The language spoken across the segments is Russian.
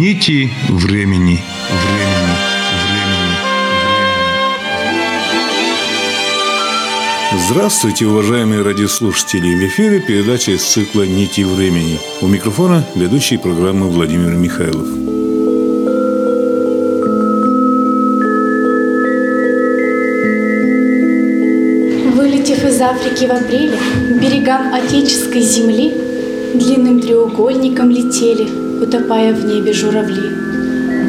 Нити времени. Времени. Времени. Здравствуйте, уважаемые радиослушатели! В эфире передача из цикла «Нити времени». У микрофона ведущий программы Владимир Михайлов. Вылетев из Африки в апреле, берегам отеческой земли длинным треугольником летели, утопая в небе журавли.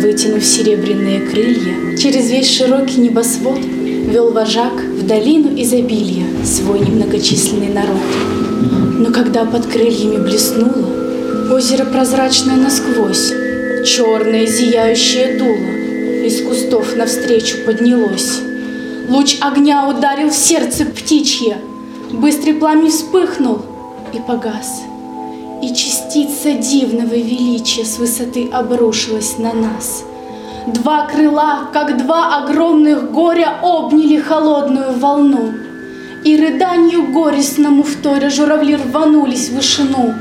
Вытянув серебряные крылья, через весь широкий небосвод вел вожак в долину изобилия свой немногочисленный народ. Но когда под крыльями блеснуло озеро прозрачное насквозь, черное зияющее дуло из кустов навстречу поднялось. Луч огня ударил в сердце птичье, быстрый пламя вспыхнул и погас. И частица дивного величия с высоты обрушилась на нас. Два крыла, как два огромных горя, обняли холодную волну. И рыданию горестному вторя журавли рванулись в вышину.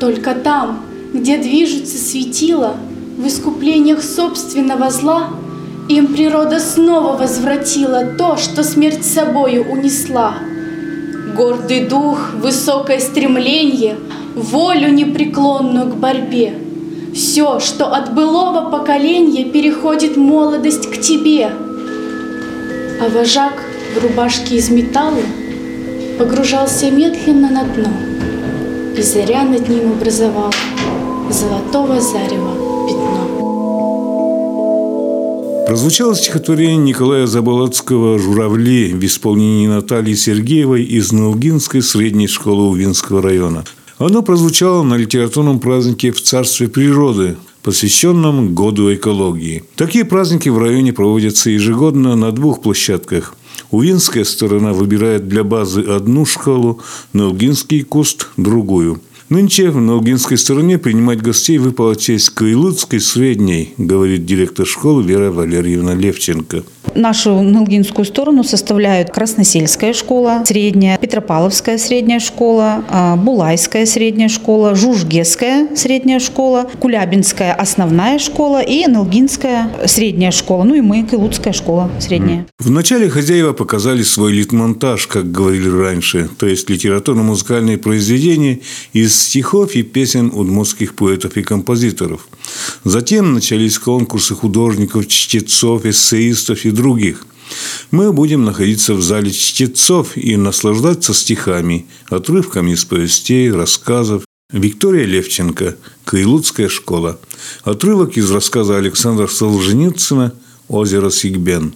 Только там, где движутся светила, в искуплениях собственного зла, им природа снова возвратила то, что смерть собою унесла. Гордый дух, высокое стремление, волю непреклонную к борьбе. Все, что от былого поколения переходит молодость к тебе. А вожак в рубашке из металла погружался медленно на дно, и заря над ним образовала золотого зарева пятно. Прозвучало стихотворение Николая Заболоцкого «Журавли» в исполнении Натальи Сергеевой из Нулгинской средней школы Увинского района. Оно прозвучало на литературном празднике в Царстве природы, посвященном Году экологии. Такие праздники в районе проводятся ежегодно на двух площадках. Увинская сторона выбирает для базы одну школу, Нулгинский куст – другую – Нынче в Ноугинской стороне принимать гостей выпала честь Каилутской средней, говорит директор школы Вера Валерьевна Левченко. Нашу Нулгинскую сторону составляют Красносельская школа средняя, Петропавловская средняя школа, а, Булайская средняя школа, Жужгесская средняя школа, Кулябинская основная школа и Нулгинская средняя школа. Ну и мы, Каилутская школа средняя. Вначале хозяева показали свой литмонтаж, как говорили раньше, то есть литературно-музыкальные произведения из стихов и песен удмуртских поэтов и композиторов. Затем начались конкурсы художников, чтецов, эссеистов и других. Мы будем находиться в зале чтецов и наслаждаться стихами, отрывками из повестей, рассказов. Виктория Левченко, Каилутская школа. Отрывок из рассказа Александра Солженицына «Озеро Сигбен».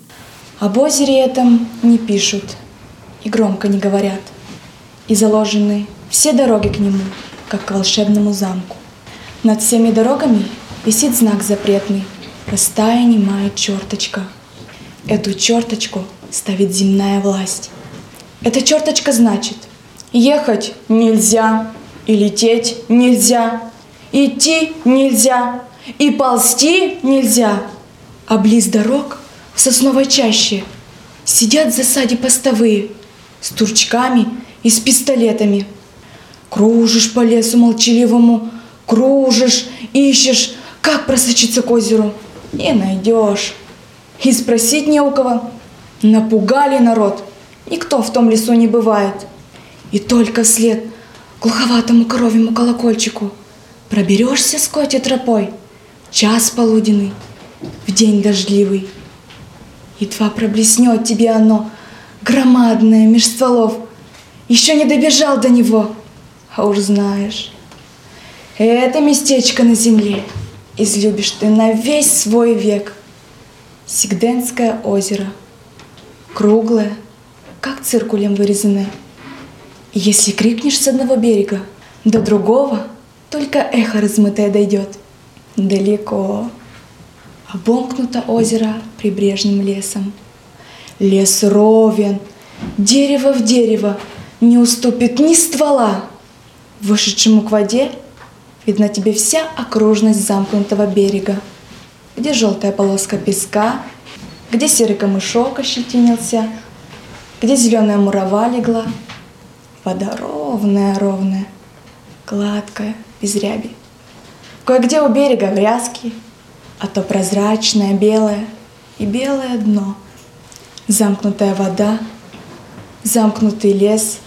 Об озере этом не пишут и громко не говорят. И заложены все дороги к нему, как к волшебному замку. Над всеми дорогами висит знак запретный, простая немая черточка. Эту черточку ставит земная власть. Эта черточка значит, ехать нельзя, и лететь нельзя, идти нельзя, и ползти нельзя. А близ дорог в сосновой чаще сидят в засаде постовые с турчками и с пистолетами – Кружишь по лесу молчаливому, кружишь, ищешь, как просочиться к озеру. Не найдешь. И спросить не у кого. Напугали народ. Никто в том лесу не бывает. И только след глуховатому коровьему колокольчику проберешься с котей тропой, час полуденный, в день дождливый. Едва проблеснет тебе оно, громадное меж стволов, еще не добежал до него — а уж знаешь, это местечко на земле излюбишь ты на весь свой век. Сигденское озеро, круглое, как циркулем вырезанное. И если крикнешь с одного берега до другого, только эхо размытое дойдет. Далеко. Обомкнуто озеро прибрежным лесом. Лес ровен, дерево в дерево, не уступит ни ствола вышедшему к воде, видна тебе вся окружность замкнутого берега, где желтая полоска песка, где серый камышок ощетинился, где зеленая мурава легла. Вода ровная-ровная, гладкая, без ряби. Кое-где у берега грязки, а то прозрачное, белое и белое дно. Замкнутая вода, замкнутый лес,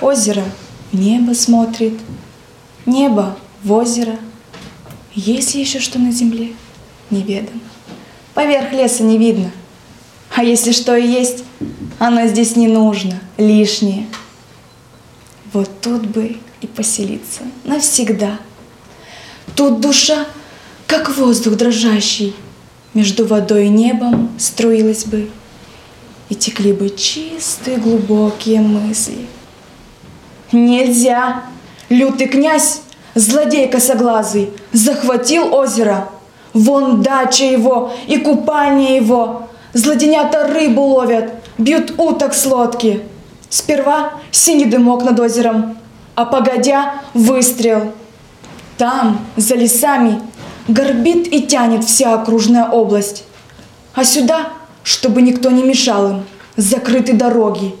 озеро небо смотрит, небо в озеро. Есть ли еще что на земле? Неведомо. Поверх леса не видно. А если что и есть, оно здесь не нужно, лишнее. Вот тут бы и поселиться навсегда. Тут душа, как воздух дрожащий, между водой и небом струилась бы, и текли бы чистые глубокие мысли. Нельзя! Лютый князь, злодей косоглазый, захватил озеро. Вон дача его и купание его. Злоденята рыбу ловят, бьют уток с лодки. Сперва синий дымок над озером, а погодя выстрел. Там, за лесами, горбит и тянет вся окружная область. А сюда, чтобы никто не мешал им, закрыты дороги.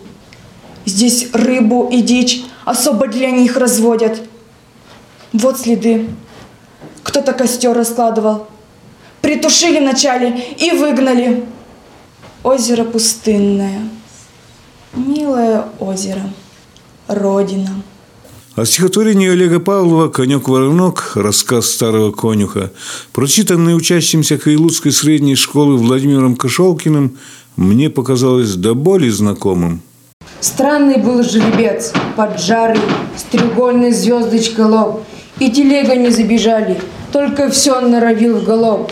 Здесь рыбу и дичь особо для них разводят. Вот следы. Кто-то костер раскладывал. Притушили вначале и выгнали. Озеро пустынное. Милое озеро. Родина. О стихотворении Олега Павлова «Конек-воронок» рассказ старого конюха, прочитанный учащимся Каилутской средней школы Владимиром Кошелкиным, мне показалось до боли знакомым. Странный был жеребец, поджарый, с треугольной звездочкой лоб. И телега не забежали, только все норовил в голов.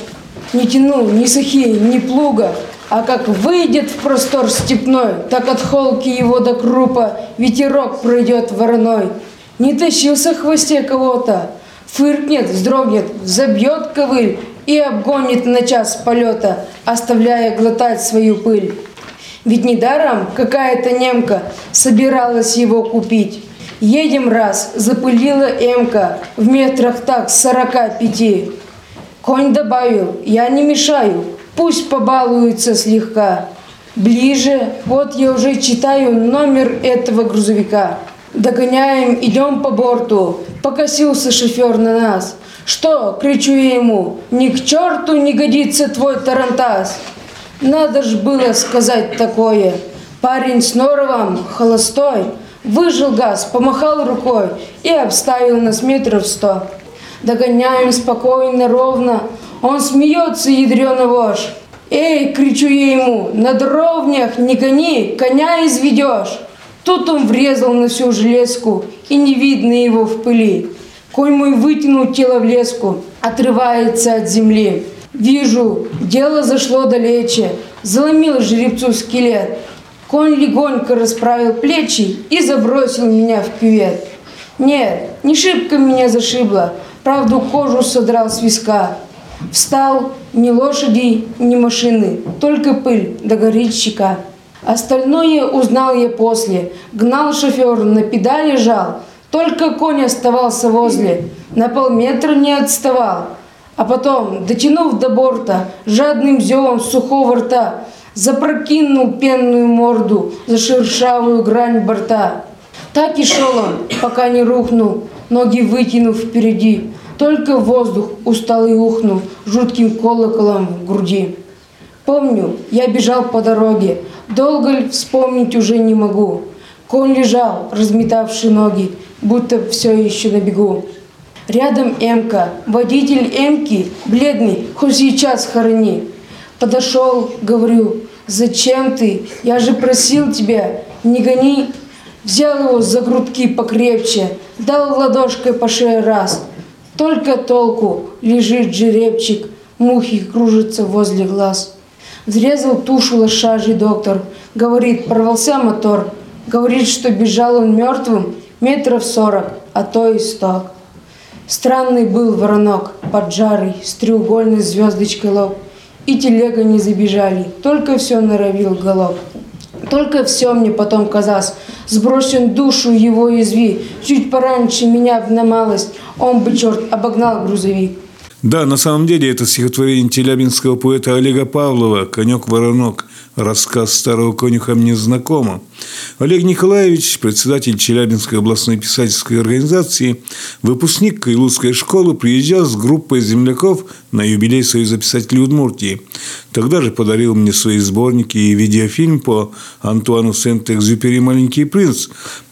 Не тянул ни сухи, ни плуга, а как выйдет в простор степной, так от холки его до крупа ветерок пройдет вороной. Не тащился в хвосте кого-то, фыркнет, вздрогнет, забьет ковыль и обгонит на час полета, оставляя глотать свою пыль. Ведь недаром какая-то немка собиралась его купить. Едем раз, запылила эмка в метрах так сорока пяти. Конь добавил, я не мешаю, пусть побалуется слегка. Ближе, вот я уже читаю номер этого грузовика. Догоняем, идем по борту. Покосился шофер на нас. Что, кричу я ему, ни к черту не годится твой тарантас. Надо ж было сказать такое. Парень с норовом, холостой, выжил газ, помахал рукой и обставил нас метров сто. Догоняем спокойно, ровно. Он смеется, ядрёный вож. Эй, кричу я ему, на дровнях не гони, коня изведешь. Тут он врезал на всю железку, и не видно его в пыли. Конь мой вытянул тело в леску, отрывается от земли. Вижу, дело зашло далече, заломил жеребцу скелет. Конь легонько расправил плечи и забросил меня в кювет. Нет, не шибко меня зашибло, правду кожу содрал с виска. Встал ни лошади, ни машины, только пыль да горит. Остальное узнал я после. Гнал шофер, на педали жал. Только конь оставался возле. На полметра не отставал. А потом, дотянув до борта, жадным зевом сухого рта, запрокинул пенную морду за шершавую грань борта. Так и шел он, пока не рухнул, ноги вытянув впереди. Только воздух усталый ухнул жутким колоколом в груди. Помню, я бежал по дороге, долго ли вспомнить уже не могу. Конь лежал, разметавший ноги, будто все еще на бегу. Рядом Эмка, водитель Эмки, бледный, хоть сейчас хорони. Подошел, говорю, зачем ты? Я же просил тебя, не гони. Взял его за грудки покрепче, дал ладошкой по шее раз. Только толку, лежит жеребчик, мухи кружатся возле глаз. Взрезал тушу лошажий доктор. Говорит, порвался мотор. Говорит, что бежал он мертвым метров сорок, а то и сто. Странный был воронок, поджарый, с треугольной звездочкой лоб. И телега не забежали, только все норовил голов. Только все мне потом казалось, сбросен душу его изви, чуть пораньше меня в малость, он бы, черт, обогнал грузовик. Да, на самом деле это стихотворение телябинского поэта Олега Павлова «Конек-воронок». Рассказ старого конюха мне знакомо. Олег Николаевич, председатель Челябинской областной писательской организации, выпускник Кайлутской школы, приезжал с группой земляков на юбилей Союза писателей Удмуртии. Тогда же подарил мне свои сборники и видеофильм по Антуану Сент-Экзюпери «Маленький принц»,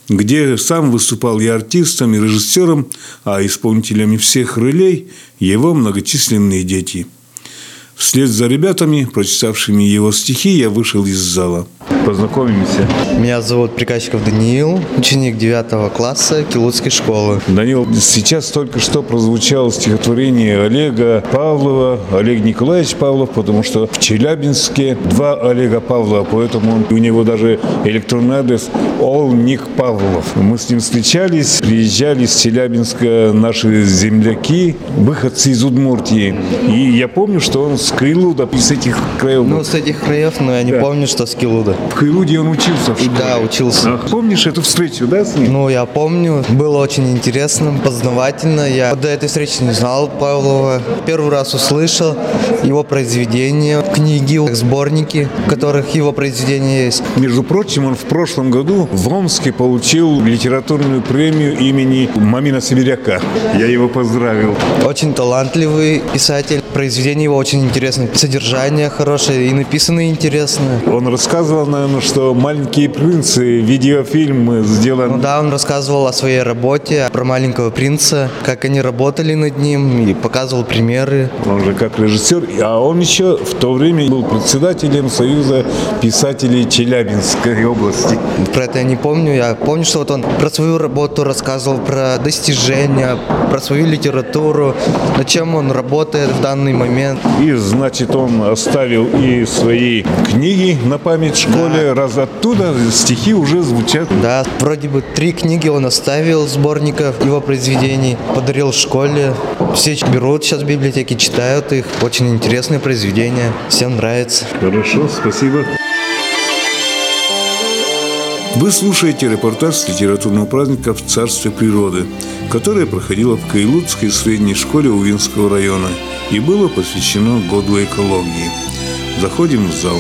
где сам выступал и артистом, и режиссером, а исполнителями всех ролей его многочисленные дети – Вслед за ребятами, прочитавшими его стихи, я вышел из зала. Познакомимся. Меня зовут Приказчиков Даниил, ученик 9 класса Килутской школы. Даниил, сейчас только что прозвучало стихотворение Олега Павлова, Олег Николаевич Павлов, потому что в Челябинске два Олега Павлова, поэтому у него даже электронный адрес Олник Павлов. Мы с ним встречались, приезжали с Челябинска наши земляки, выходцы из Удмуртии. И я помню, что он с Кайлуда, с этих краев. Ну, с этих краев, но я не да. помню, что с Килуда. В Кайлуде он учился в школе? Да, учился. А, помнишь эту встречу, да, с ним? Ну, я помню. Было очень интересно, познавательно. Я до этой встречи не знал Павлова. Первый раз услышал его произведения, книги, сборники, в которых его произведения есть. Между прочим, он в прошлом году в Омске получил литературную премию имени Мамина Сибиряка. Я его поздравил. Очень талантливый писатель. Произведения его очень интересные. Содержание хорошее и написано интересно. Он рассказывал, наверное, что «Маленькие принцы» видеофильм сделан. Ну да, он рассказывал о своей работе, про «Маленького принца», как они работали над ним и показывал примеры. Он же как режиссер, а он еще в то время был председателем Союза писателей Челябинской области. Про это я не помню. Я помню, что вот он про свою работу рассказывал, про достижения, про свою литературу, над чем он работает в данный момент. И, значит, он оставил и свои книги на память в школе, да. раз оттуда стихи уже звучат. Да, вроде бы три книги он оставил, сборников его произведений, подарил в школе. Все берут сейчас в библиотеке, читают их. Очень интересные произведения, всем нравится. Хорошо, спасибо. Вы слушаете репортаж с литературного праздника в Царстве природы, которое проходило в Кайлутской средней школе Увинского района и было посвящено году экологии. Заходим в зал.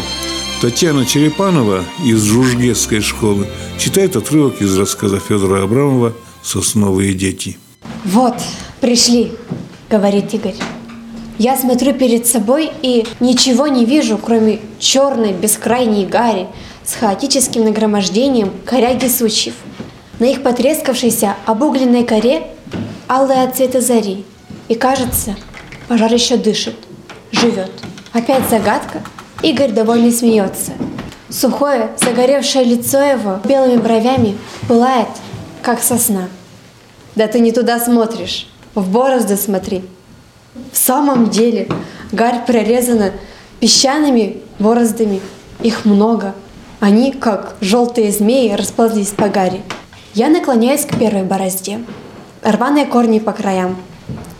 Татьяна Черепанова из Жужгетской школы читает отрывок из рассказа Федора Абрамова «Сосновые дети». «Вот, пришли», — говорит Игорь. Я смотрю перед собой и ничего не вижу, кроме черной бескрайней гари с хаотическим нагромождением коряги сучьев. На их потрескавшейся обугленной коре алые от цвета зари. И кажется, пожар еще дышит, живет. Опять загадка. Игорь довольно смеется. Сухое, загоревшее лицо его белыми бровями пылает, как сосна. Да ты не туда смотришь, в борозды смотри. В самом деле, гарь прорезана песчаными бороздами. Их много. Они, как желтые змеи, расползлись по гаре. Я наклоняюсь к первой борозде. Рваные корни по краям.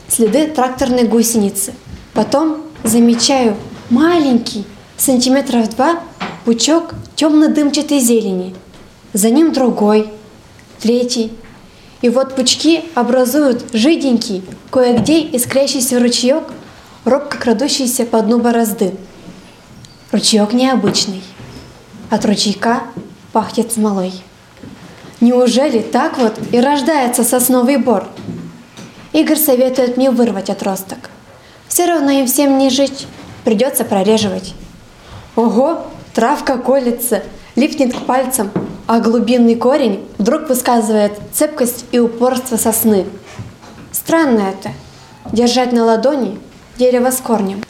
Следы тракторной гусеницы. Потом замечаю маленький, сантиметров два, пучок темно-дымчатой зелени. За ним другой, третий. И вот пучки образуют жиденький, кое-где искрящийся ручеек, робко крадущийся по дну борозды. Ручеек необычный. От ручейка пахнет смолой. Неужели так вот и рождается сосновый бор? Игорь советует мне вырвать отросток. Все равно им всем не жить, придется прореживать. Ого, травка колется, липнет к пальцам, а глубинный корень вдруг высказывает цепкость и упорство сосны. Странно это – держать на ладони дерево с корнем.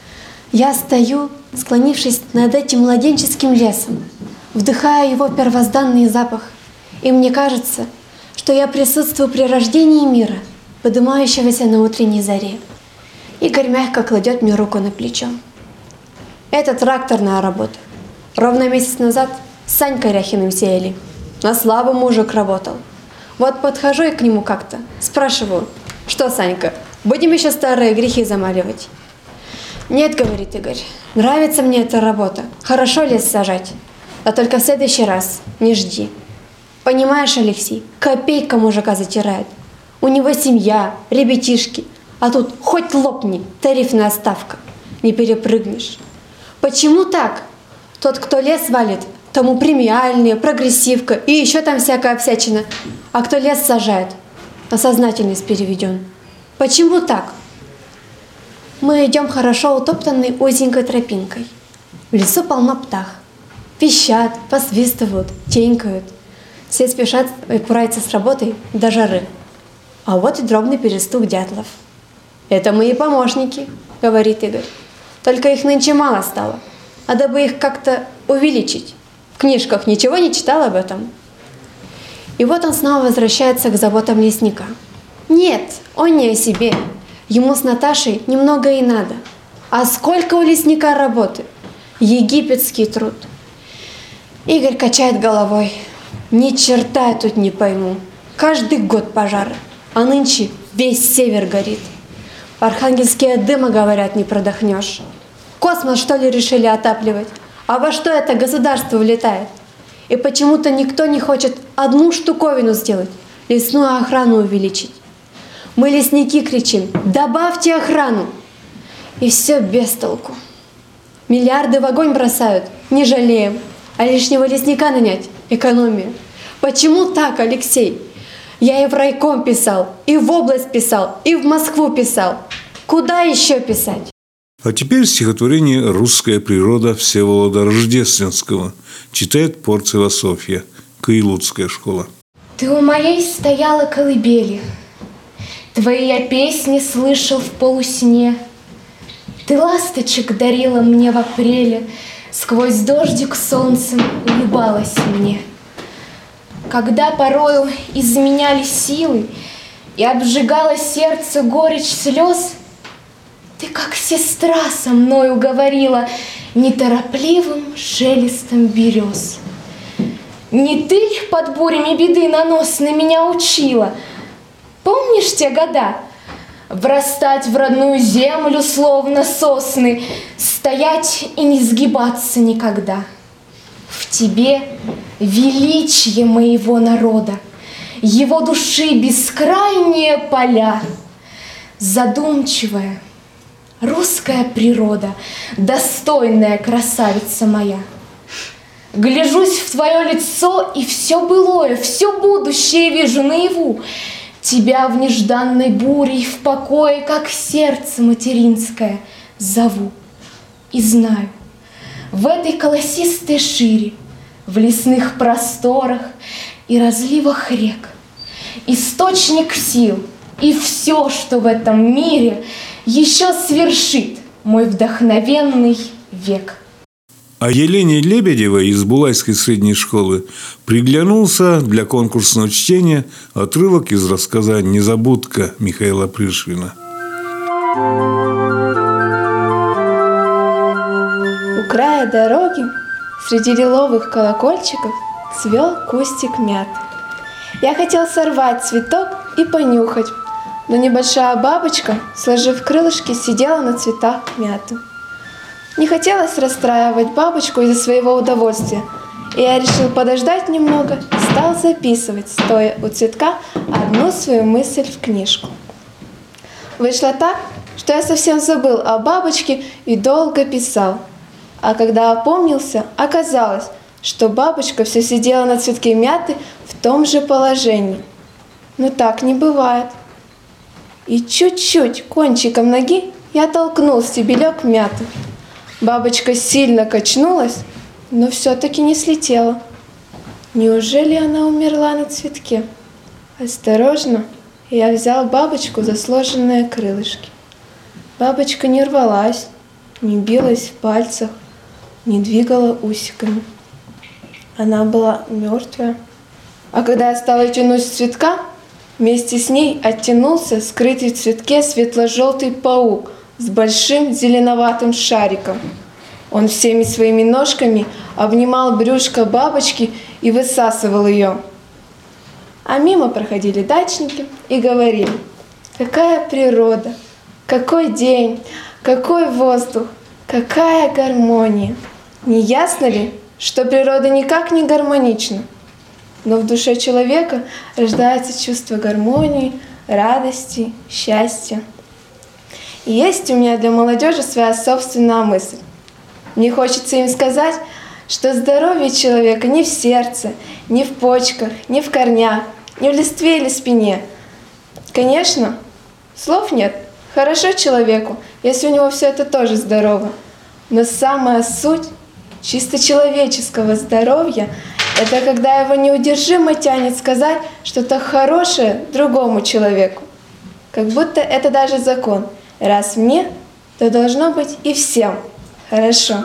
Я стою, склонившись над этим младенческим лесом, вдыхаю его первозданный запах, и мне кажется, что я присутствую при рождении мира, поднимающегося на утренней заре. Игорь мягко кладет мне руку на плечо. Это тракторная работа. Ровно месяц назад с Санькой Ряхиным сеяли – на славу мужик работал. Вот подхожу я к нему как-то, спрашиваю, что, Санька, будем еще старые грехи замаливать? Нет, говорит Игорь, нравится мне эта работа, хорошо лес сажать, а только в следующий раз не жди. Понимаешь, Алексей, копейка мужика затирает. У него семья, ребятишки, а тут хоть лопни, тарифная ставка, не перепрыгнешь. Почему так? Тот, кто лес валит, тому премиальные, прогрессивка и еще там всякая всячина. А кто лес сажает, на сознательность переведен. Почему так? Мы идем хорошо утоптанной узенькой тропинкой. В лесу полно птах. Пищат, посвистывают, тенькают. Все спешат кураются с работой до жары. А вот и дробный перестук дятлов. «Это мои помощники», — говорит Игорь. «Только их нынче мало стало. А дабы их как-то увеличить. В книжках ничего не читал об этом». И вот он снова возвращается к заботам лесника. Нет, он не о себе. Ему с Наташей немного и надо. А сколько у лесника работы? Египетский труд. Игорь качает головой. Ни черта я тут не пойму. Каждый год пожары. А нынче весь север горит. Архангельские дыма, говорят, не продохнешь. Космос, что ли, решили отапливать? А во что это государство влетает? И почему-то никто не хочет одну штуковину сделать, лесную охрану увеличить. Мы лесники кричим, добавьте охрану. И все без толку. Миллиарды в огонь бросают, не жалеем. А лишнего лесника нанять – экономия. Почему так, Алексей? Я и в райком писал, и в область писал, и в Москву писал. Куда еще писать? А теперь стихотворение «Русская природа» Всеволода Рождественского. Читает Порцева Софья, Каилутская школа. Ты у моей стояла колыбели, Твои я песни слышал в полусне. Ты ласточек дарила мне в апреле, Сквозь дождик солнцем улыбалась мне. Когда порою изменяли силы И обжигало сердце горечь слез, Ты как сестра со мною говорила Неторопливым шелестом берез. Не ты под бурями беды на нос на меня учила — Помнишь те года? Врастать в родную землю, словно сосны, Стоять и не сгибаться никогда. Тебе величие моего народа, Его души бескрайние поля, Задумчивая русская природа, Достойная красавица моя. Гляжусь в твое лицо, и все былое, все будущее вижу наяву. Тебя в нежданной буре и в покое, как сердце материнское, зову. И знаю, в этой колосистой шире, в лесных просторах и разливах рек, источник сил и все, что в этом мире еще свершит мой вдохновенный век. А Елене Лебедевой из Булайской средней школы приглянулся для конкурсного чтения отрывок из рассказа «Незабудка» Михаила Пришвина. У края дороги среди лиловых колокольчиков цвел кустик мяты. Я хотел сорвать цветок и понюхать, но небольшая бабочка, сложив крылышки, сидела на цветах мяты. Не хотелось расстраивать бабочку из-за своего удовольствия, и я решил подождать немного и стал записывать, стоя у цветка, одну свою мысль в книжку. Вышло так, что я совсем забыл о бабочке и долго писал. А когда опомнился, оказалось, что бабочка все сидела на цветке мяты в том же положении. Но так не бывает. И чуть-чуть кончиком ноги я толкнул стебелек мяты. Бабочка сильно качнулась, но все-таки не слетела. Неужели она умерла на цветке? Осторожно, я взял бабочку за сложенные крылышки. Бабочка не рвалась, не билась в пальцах, не двигала усиками. Она была мертвая. А когда я стала тянуть цветка, вместе с ней оттянулся скрытый в цветке светло-желтый паук – с большим зеленоватым шариком. Он всеми своими ножками обнимал брюшко бабочки и высасывал ее. А мимо проходили дачники и говорили, какая природа, какой день, какой воздух, какая гармония. Не ясно ли, что природа никак не гармонична? Но в душе человека рождается чувство гармонии, радости, счастья. И есть у меня для молодежи своя собственная мысль. Мне хочется им сказать, что здоровье человека не в сердце, не в почках, не в корнях, не в листве или спине. Конечно, слов нет. Хорошо человеку, если у него все это тоже здорово. Но самая суть чисто человеческого здоровья – это когда его неудержимо тянет сказать что-то хорошее другому человеку. Как будто это даже закон. Раз мне, то должно быть и всем хорошо.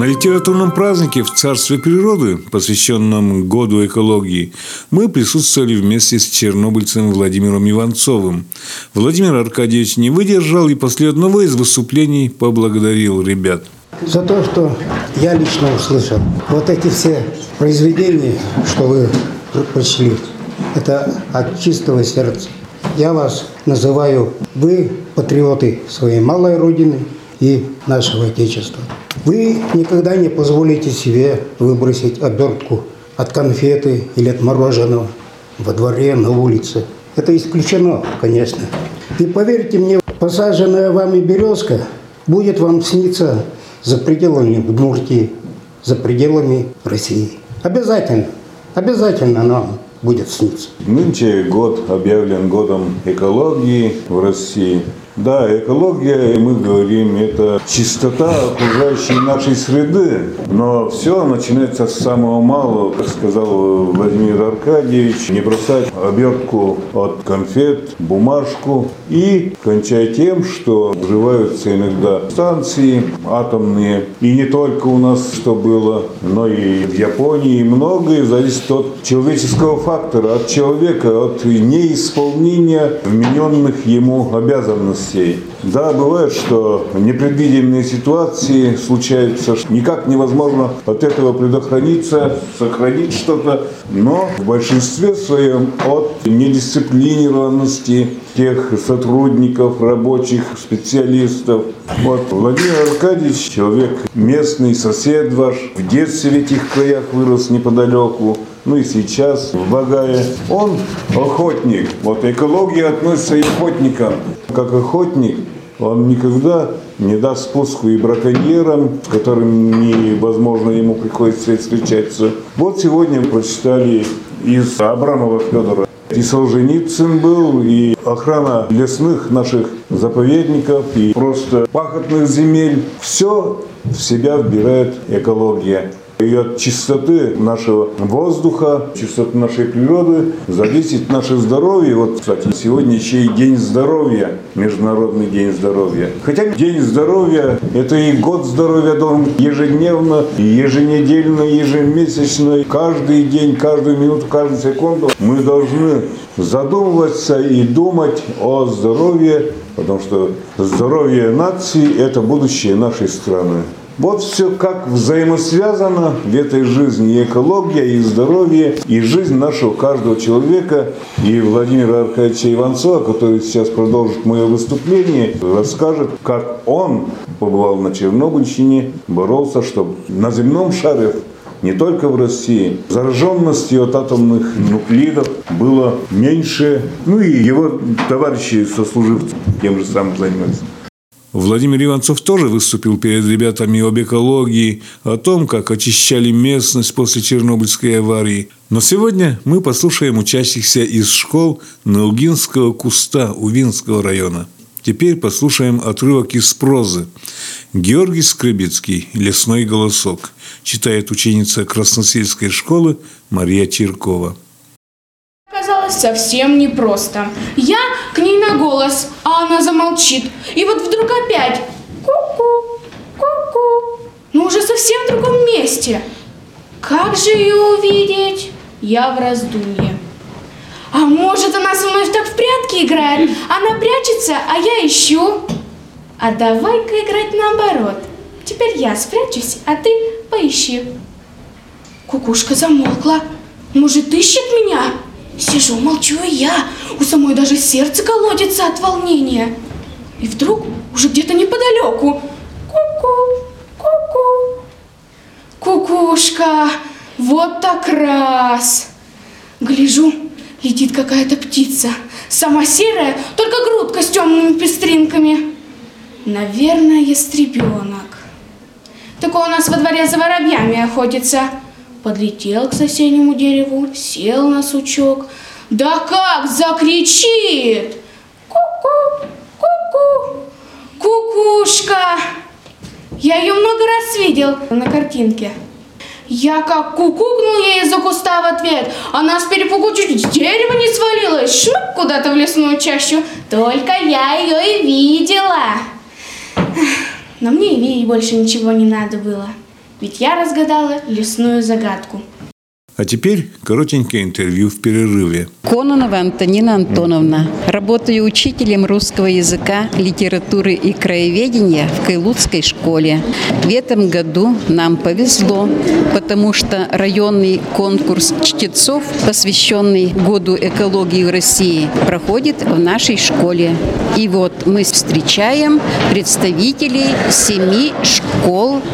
На литературном празднике в Царстве природы, посвященном Году экологии, мы присутствовали вместе с чернобыльцем Владимиром Иванцовым. Владимир Аркадьевич не выдержал и после одного из выступлений поблагодарил ребят. За то, что я лично услышал. Вот эти все произведения, что вы прочли, это от чистого сердца. Я вас называю, вы патриоты своей малой родины и нашего Отечества. Вы никогда не позволите себе выбросить обертку от конфеты или от мороженого во дворе, на улице. Это исключено, конечно. И поверьте мне, посаженная вами березка будет вам сниться за пределами Удмуртии, за пределами России. Обязательно, обязательно нам будет сниться. Нынче год объявлен годом экологии в России. Да, экология, мы говорим, это чистота окружающей нашей среды. Но все начинается с самого малого, как сказал Владимир Аркадьевич, не бросать обертку от конфет, бумажку и кончая тем, что взрываются иногда станции атомные. И не только у нас что было, но и в Японии. Многое зависит от человеческого фактора, от человека, от неисполнения вмененных ему обязанностей новостей. Да, бывает, что непредвиденные ситуации случаются, никак невозможно от этого предохраниться, сохранить что-то, но в большинстве своем от недисциплинированности тех сотрудников, рабочих, специалистов. Вот Владимир Аркадьевич, человек местный, сосед ваш, в детстве в этих краях вырос неподалеку ну и сейчас в Багае. Он охотник. Вот экология относится и охотникам. Как охотник, он никогда не даст спуску и браконьерам, с которыми невозможно ему приходится встречаться. Вот сегодня прочитали из Абрамова Федора. И Солженицын был, и охрана лесных наших заповедников, и просто пахотных земель. Все в себя вбирает экология. И от чистоты нашего воздуха, чистоты нашей природы зависит наше здоровье. Вот, кстати, сегодня еще и День здоровья, Международный день здоровья. Хотя День здоровья – это и год здоровья должен ежедневно, еженедельно, ежемесячно, каждый день, каждую минуту, каждую секунду мы должны задумываться и думать о здоровье, потому что здоровье нации – это будущее нашей страны. Вот все как взаимосвязано в этой жизни и экология, и здоровье, и жизнь нашего каждого человека. И Владимир Аркадьевича Иванцова, который сейчас продолжит мое выступление, расскажет, как он побывал на Чернобыльщине, боролся, чтобы на земном шаре не только в России, зараженности от атомных нуклидов было меньше. Ну и его товарищи, сослуживцы тем же самым занимаются. Владимир Иванцов тоже выступил перед ребятами об экологии, о том, как очищали местность после Чернобыльской аварии. Но сегодня мы послушаем учащихся из школ Наугинского куста Увинского района. Теперь послушаем отрывок из прозы. Георгий Скребецкий «Лесной голосок» читает ученица Красносельской школы Мария Чиркова оказалось совсем непросто. Я на голос, а она замолчит. И вот вдруг опять ку-ку, ку-ку. Но уже совсем в другом месте. Как же ее увидеть? Я в раздумье. А может, она со мной так в прятки играет? Она прячется, а я ищу. А давай-ка играть наоборот. Теперь я спрячусь, а ты поищи. Кукушка замолкла. Может, ищет меня? Сижу, молчу и я. У самой даже сердце колодится от волнения. И вдруг уже где-то неподалеку. Ку-ку, ку-ку. Кукушка, вот так раз. Гляжу, летит какая-то птица. Сама серая, только грудка с темными пестринками. Наверное, ястребенок. Такой у нас во дворе за воробьями охотится. Подлетел к соседнему дереву, сел на сучок. Да как закричит! Ку-ку, ку-ку, кукушка! Я ее много раз видел на картинке. Я как кукукнул ей из-за куста в ответ. Она с перепугу чуть с дерева не свалилась. Шмык куда-то в лесную чащу. Только я ее и видела. Но мне и видеть больше ничего не надо было. Ведь я разгадала лесную загадку. А теперь коротенькое интервью в перерыве. Кононова Антонина Антоновна. Работаю учителем русского языка, литературы и краеведения в Кайлутской школе. В этом году нам повезло, потому что районный конкурс чтецов, посвященный Году экологии в России, проходит в нашей школе. И вот мы встречаем представителей семи школ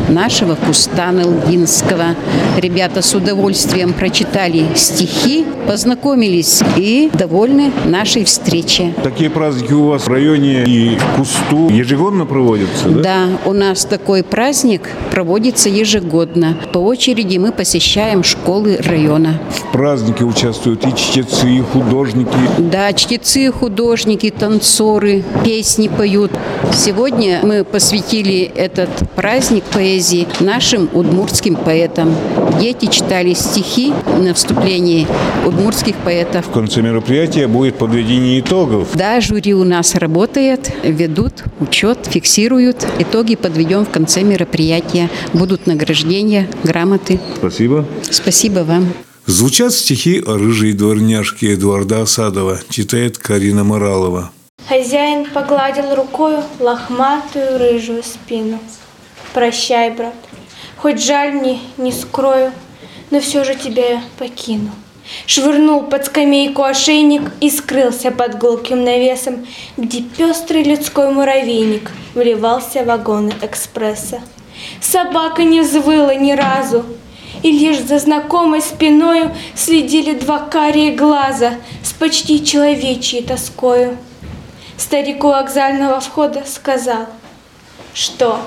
нашего куста Нелгинского. Ребята с удовольствием прочитали стихи, познакомились и довольны нашей встрече. Такие праздники у вас в районе и в Кусту ежегодно проводятся, да? Да, у нас такой праздник проводится ежегодно. По очереди мы посещаем школы района. В празднике участвуют и чтецы, и художники. Да, чтецы, художники, танцоры, песни поют. Сегодня мы посвятили этот праздник поэзии нашим удмуртским поэтам. Дети читали стихи на вступлении удмуртских поэтов. В конце мероприятия будет подведение итогов. Да, жюри у нас работает, ведут учет, фиксируют. Итоги подведем в конце мероприятия. Будут награждения, грамоты. Спасибо. Спасибо вам. Звучат стихи о рыжей дворняжке Эдуарда Осадова, читает Карина Моралова. Хозяин погладил рукою лохматую рыжую спину. Прощай, брат, хоть жаль мне, не скрою, но все же тебя покину. Швырнул под скамейку ошейник и скрылся под гулким навесом, где пестрый людской муравейник вливался в вагоны экспресса. Собака не взвыла ни разу, и лишь за знакомой спиною следили два карие глаза с почти человечьей тоскою. Старик у вокзального входа сказал, что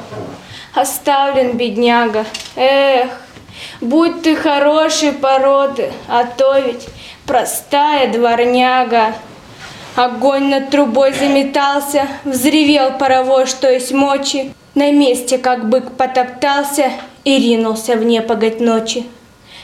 оставлен бедняга, эх, Будь ты хорошей породы, а то ведь простая дворняга. Огонь над трубой заметался, взревел паровоз, что есть мочи. На месте, как бык, потоптался и ринулся в непогодь ночи.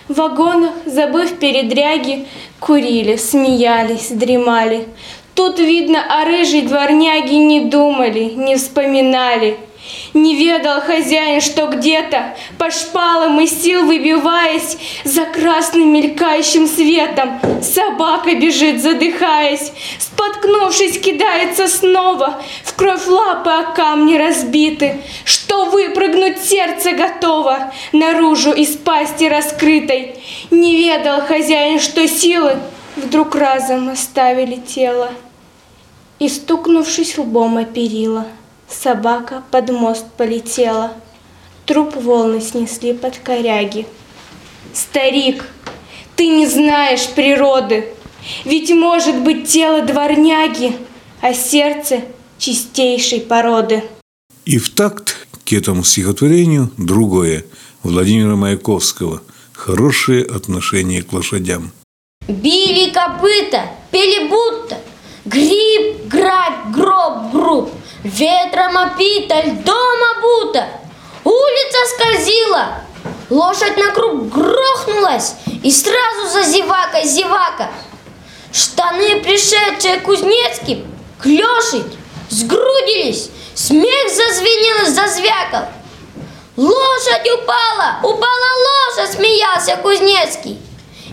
В вагонах, забыв передряги, курили, смеялись, дремали. Тут, видно, о рыжей дворняге не думали, не вспоминали – не ведал хозяин, что где-то по шпалам и сил выбиваясь за красным мелькающим светом, собака бежит, задыхаясь, споткнувшись, кидается снова, в кровь лапы о камни разбиты, что выпрыгнуть сердце готово наружу из пасти раскрытой. Не ведал хозяин, что силы вдруг разом оставили тело и, стукнувшись лбом о перила, Собака под мост полетела. Труп волны снесли под коряги. Старик, ты не знаешь природы, Ведь может быть тело дворняги, А сердце чистейшей породы. И в такт к этому стихотворению другое Владимира Маяковского «Хорошее отношение к лошадям». Били копыта, пели будто, Гриб, грабь, гроб, груб – Ветром опита, льдом обута, улица скользила, лошадь на круг грохнулась, и сразу за зевакой зевака. Штаны, пришедшие Кузнецким, к сгрудились, смех зазвенел и зазвякал. Лошадь упала, упала лошадь, смеялся Кузнецкий.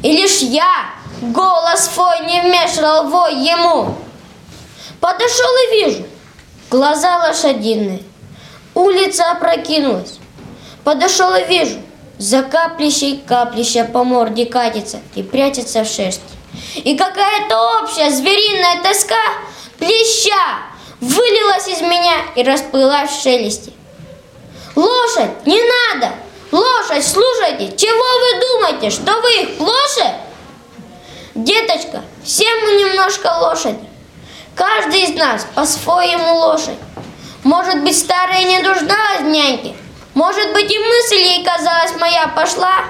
И лишь я, голос свой не вмешивал вой ему. Подошел и вижу, Глаза лошадиные. Улица опрокинулась. Подошел и вижу, за каплищей каплища по морде катится и прячется в шерсти. И какая-то общая звериная тоска, плеща, вылилась из меня и расплылась в шелесте. Лошадь, не надо! Лошадь, слушайте, чего вы думаете, что вы их плоше? Деточка, все мы немножко лошади. Каждый из нас по-своему лошадь. Может быть, старая не нужна няньке. Может быть, и мысль ей казалась моя пошла.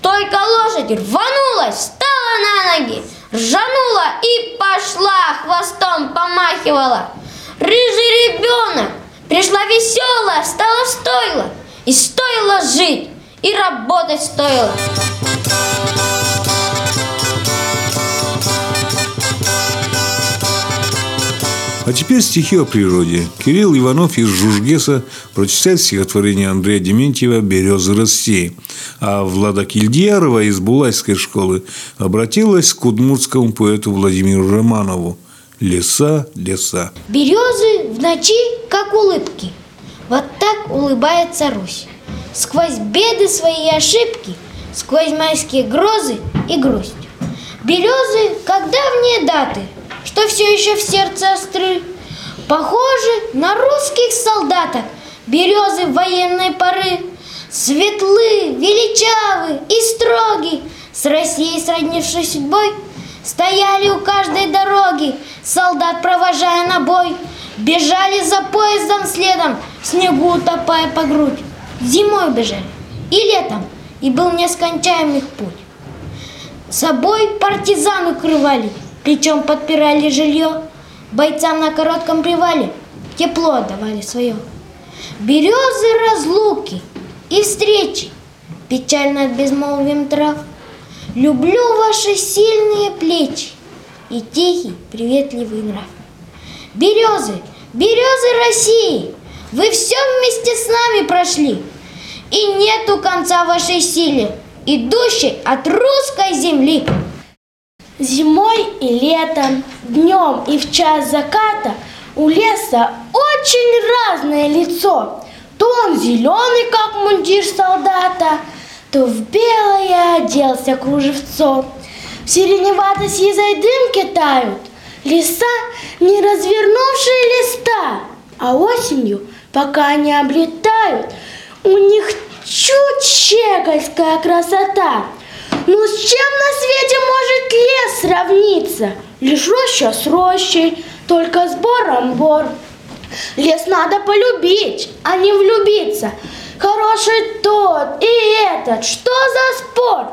Только лошадь рванулась, встала на ноги, ржанула и пошла, хвостом помахивала. Рыжий ребенок, пришла веселая, встала в стойло. И стоило жить, и работать стоило. А теперь стихи о природе. Кирилл Иванов из Жужгеса прочитает стихотворение Андрея Дементьева «Березы России». А Влада Кильдьярова из Булайской школы обратилась к удмуртскому поэту Владимиру Романову «Леса, леса». Березы в ночи, как улыбки. Вот так улыбается Русь. Сквозь беды свои ошибки, сквозь майские грозы и грусть. Березы, как давние даты – что все еще в сердце остры. Похожи на русских солдаток, березы военной поры. Светлы, величавы и строги, с Россией сроднившись судьбой, Стояли у каждой дороги, солдат провожая на бой, Бежали за поездом следом, в снегу утопая по грудь. Зимой бежали и летом, и был нескончаемый путь. Собой партизан укрывали, Плечом подпирали жилье, бойцам на коротком привале тепло давали свое. Березы разлуки и встречи, печально от безмолвием трав. Люблю ваши сильные плечи и тихий, приветливый нрав. Березы, березы России, вы все вместе с нами прошли, и нету конца вашей силе, идущей от русской земли. Зимой и летом, днем и в час заката у леса очень разное лицо. То он зеленый, как мундир солдата, то в белое оделся кружевцом. В сиреневатой сизой дымке тают леса, не развернувшие листа, а осенью, пока они облетают, у них чуть щегольская красота – ну с чем на свете может лес сравниться? Лишь роща с рощей, только с бором бор. Лес надо полюбить, а не влюбиться. Хороший тот и этот, что за спор?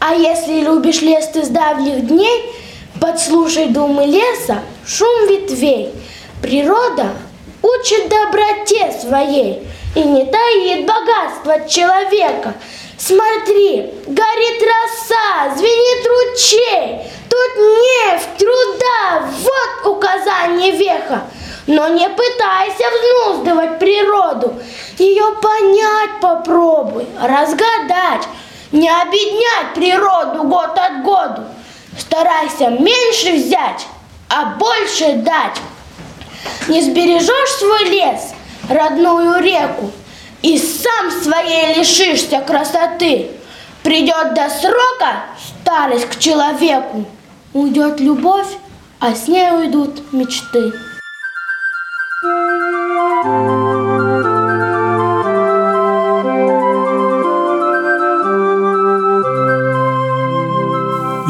А если любишь лес ты с давних дней, подслушай думы леса, шум ветвей. Природа учит доброте своей и не таит богатство человека – Смотри, горит роса, звенит ручей, Тут нефть, труда, вот указание веха. Но не пытайся взнуздывать природу, Ее понять попробуй, разгадать, Не обеднять природу год от году. Старайся меньше взять, а больше дать. Не сбережешь свой лес, родную реку, и сам своей лишишься красоты. Придет до срока старость к человеку, уйдет любовь, а с ней уйдут мечты.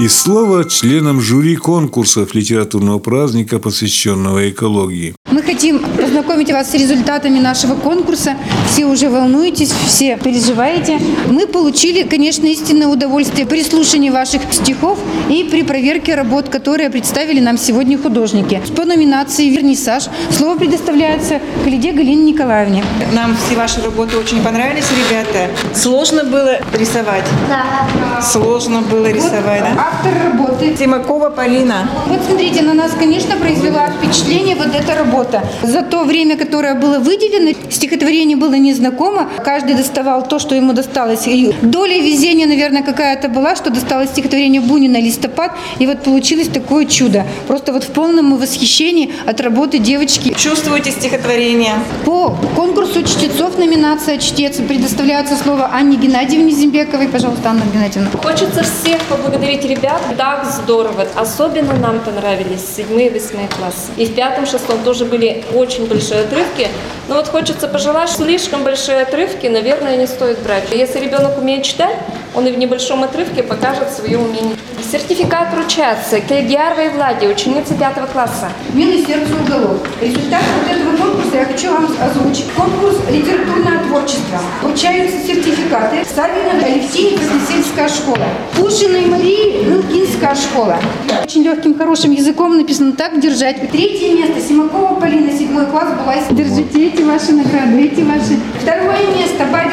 И слово членам жюри конкурсов литературного праздника, посвященного экологии. Мы хотим познакомить вас с результатами нашего конкурса. Все уже волнуетесь, все переживаете. Мы получили, конечно, истинное удовольствие при слушании ваших стихов и при проверке работ, которые представили нам сегодня художники. По номинации «Вернисаж» слово предоставляется Калиде Галине Николаевне. Нам все ваши работы очень понравились, ребята. Сложно было рисовать? Да. Сложно было рисовать, вот, да? Автор работы. Тимакова Полина. Вот смотрите, на нас, конечно, произвела впечатление вот эта работа. За то время, которое было выделено, стихотворение было незнакомо. Каждый доставал то, что ему досталось. И доля везения, наверное, какая-то была, что досталось стихотворение Бунина «Листопад». И вот получилось такое чудо. Просто вот в полном восхищении от работы девочки. Чувствуете стихотворение? По конкурсу чтецов номинация «Чтец» предоставляется слово Анне Геннадьевне Зимбековой. Пожалуйста, Анна Геннадьевна. Хочется всех поблагодарить ребят. Так здорово. Особенно нам понравились седьмые и восьмые классы. И в пятом-шестом тоже были очень большие отрывки. Но вот хочется пожелать, слишком большие отрывки, наверное, не стоит брать. Если ребенок умеет читать, он и в небольшом отрывке покажет свое умение. Сертификат вручается Кельгиаровой Владе, ученице пятого класса. Милый сердцу уголок. Результат вот этого конкурса я хочу вам озвучить. Конкурс «Литературное творчество». Вручаются сертификаты Савина Алексея Красносельская школа. Пушиной Марии Гылкинская школа. Очень легким, хорошим языком написано «Так держать». Третье место Симакова Полина, седьмой класс, была. Держите эти ваши награды, эти ваши. Второе место Бабинцева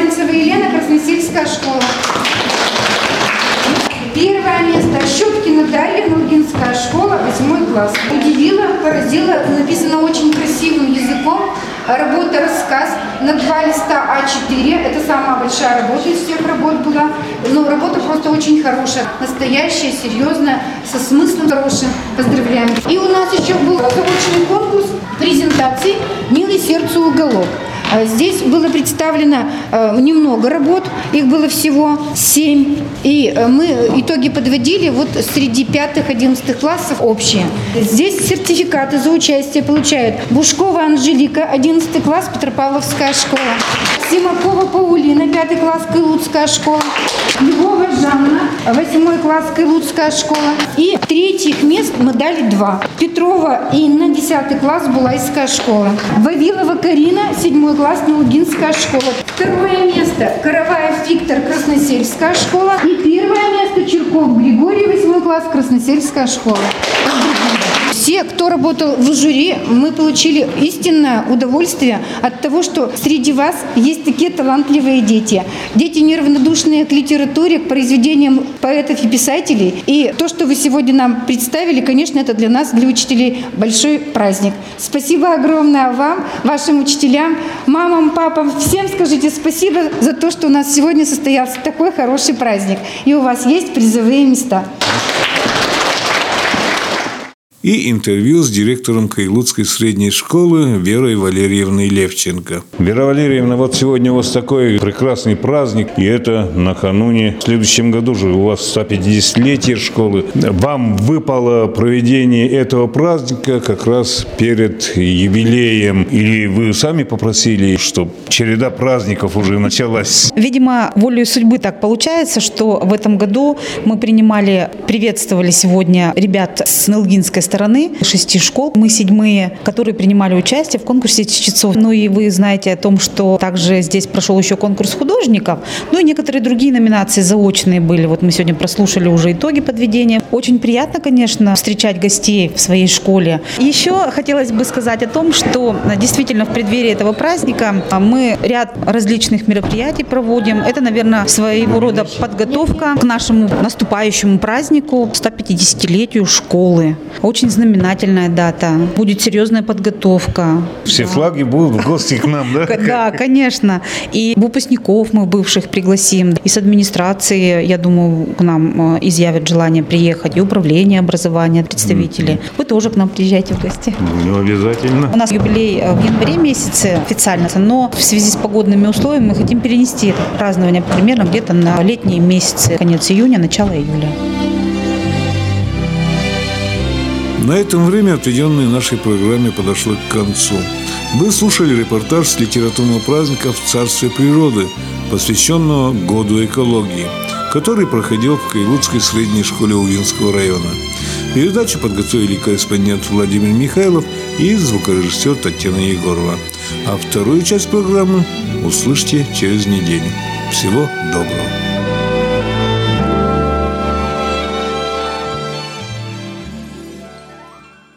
Работа «Рассказ» на два листа А4. Это самая большая работа из всех работ была. Но работа просто очень хорошая. Настоящая, серьезная, со смыслом хорошим. Поздравляем. И у нас еще был заочный конкурс презентации «Милый сердцу уголок». А Здесь было представлено э, немного работ, их было всего семь. И э, мы итоги подводили вот среди пятых, одиннадцатых классов общие. Здесь сертификаты за участие получают Бушкова Анжелика, 11 класс, Петропавловская школа. Симакова Паулина, 5 класс, Кылутская школа. Львова 8 класс, Кылутская школа. И третьих мест мы дали два. Петрова Инна, 10 класс, Булайская школа. Вавилова Карина, 7 класс, Нелугинская школа. Второе место Караваев Виктор, Красносельская школа. И первое место Черков Григорий, 8 класс, Красносельская школа. Все, кто работал в жюри, мы получили истинное удовольствие от того, что среди вас есть такие талантливые дети. Дети неравнодушные к литературе, к произведениям поэтов и писателей. И то, что вы сегодня нам представили, конечно, это для нас, для учителей, большой праздник. Спасибо огромное вам, вашим учителям, мамам, папам. Всем скажите спасибо за то, что у нас сегодня состоялся такой хороший праздник. И у вас есть призовые места. И интервью с директором Кайлутской средней школы Верой Валерьевной Левченко. Вера Валерьевна, вот сегодня у вас такой прекрасный праздник, и это накануне. В следующем году же у вас 150-летие школы. Вам выпало проведение этого праздника как раз перед юбилеем. Или вы сами попросили, чтобы череда праздников уже началась? Видимо, волей судьбы так получается, что в этом году мы принимали, приветствовали сегодня ребят с Нелгинской стороны шести школ. Мы седьмые, которые принимали участие в конкурсе чтецов. Ну и вы знаете о том, что также здесь прошел еще конкурс художников. Ну и некоторые другие номинации заочные были. Вот мы сегодня прослушали уже итоги подведения. Очень приятно, конечно, встречать гостей в своей школе. Еще хотелось бы сказать о том, что действительно в преддверии этого праздника мы ряд различных мероприятий проводим. Это, наверное, своего рода подготовка к нашему наступающему празднику 150-летию школы. Очень знаменательная дата. Будет серьезная подготовка. Все да. флаги будут в гости к нам, да? Да, конечно. И выпускников мы бывших пригласим. И с администрации, я думаю, к нам э, изъявят желание приехать. И управление образования, представители. Вы тоже к нам приезжайте в гости. Ну, обязательно. У нас юбилей э, в январе месяце официально, но в связи с погодными условиями мы хотим перенести празднование примерно где-то на летние месяцы, конец июня, начало июля. На этом время, отведенное нашей программе, подошло к концу. Вы слушали репортаж с литературного праздника в Царстве природы, посвященного Году экологии, который проходил в Кайлутской средней школе Увинского района. Передачу подготовили корреспондент Владимир Михайлов и звукорежиссер Татьяна Егорова. А вторую часть программы услышьте через неделю. Всего доброго!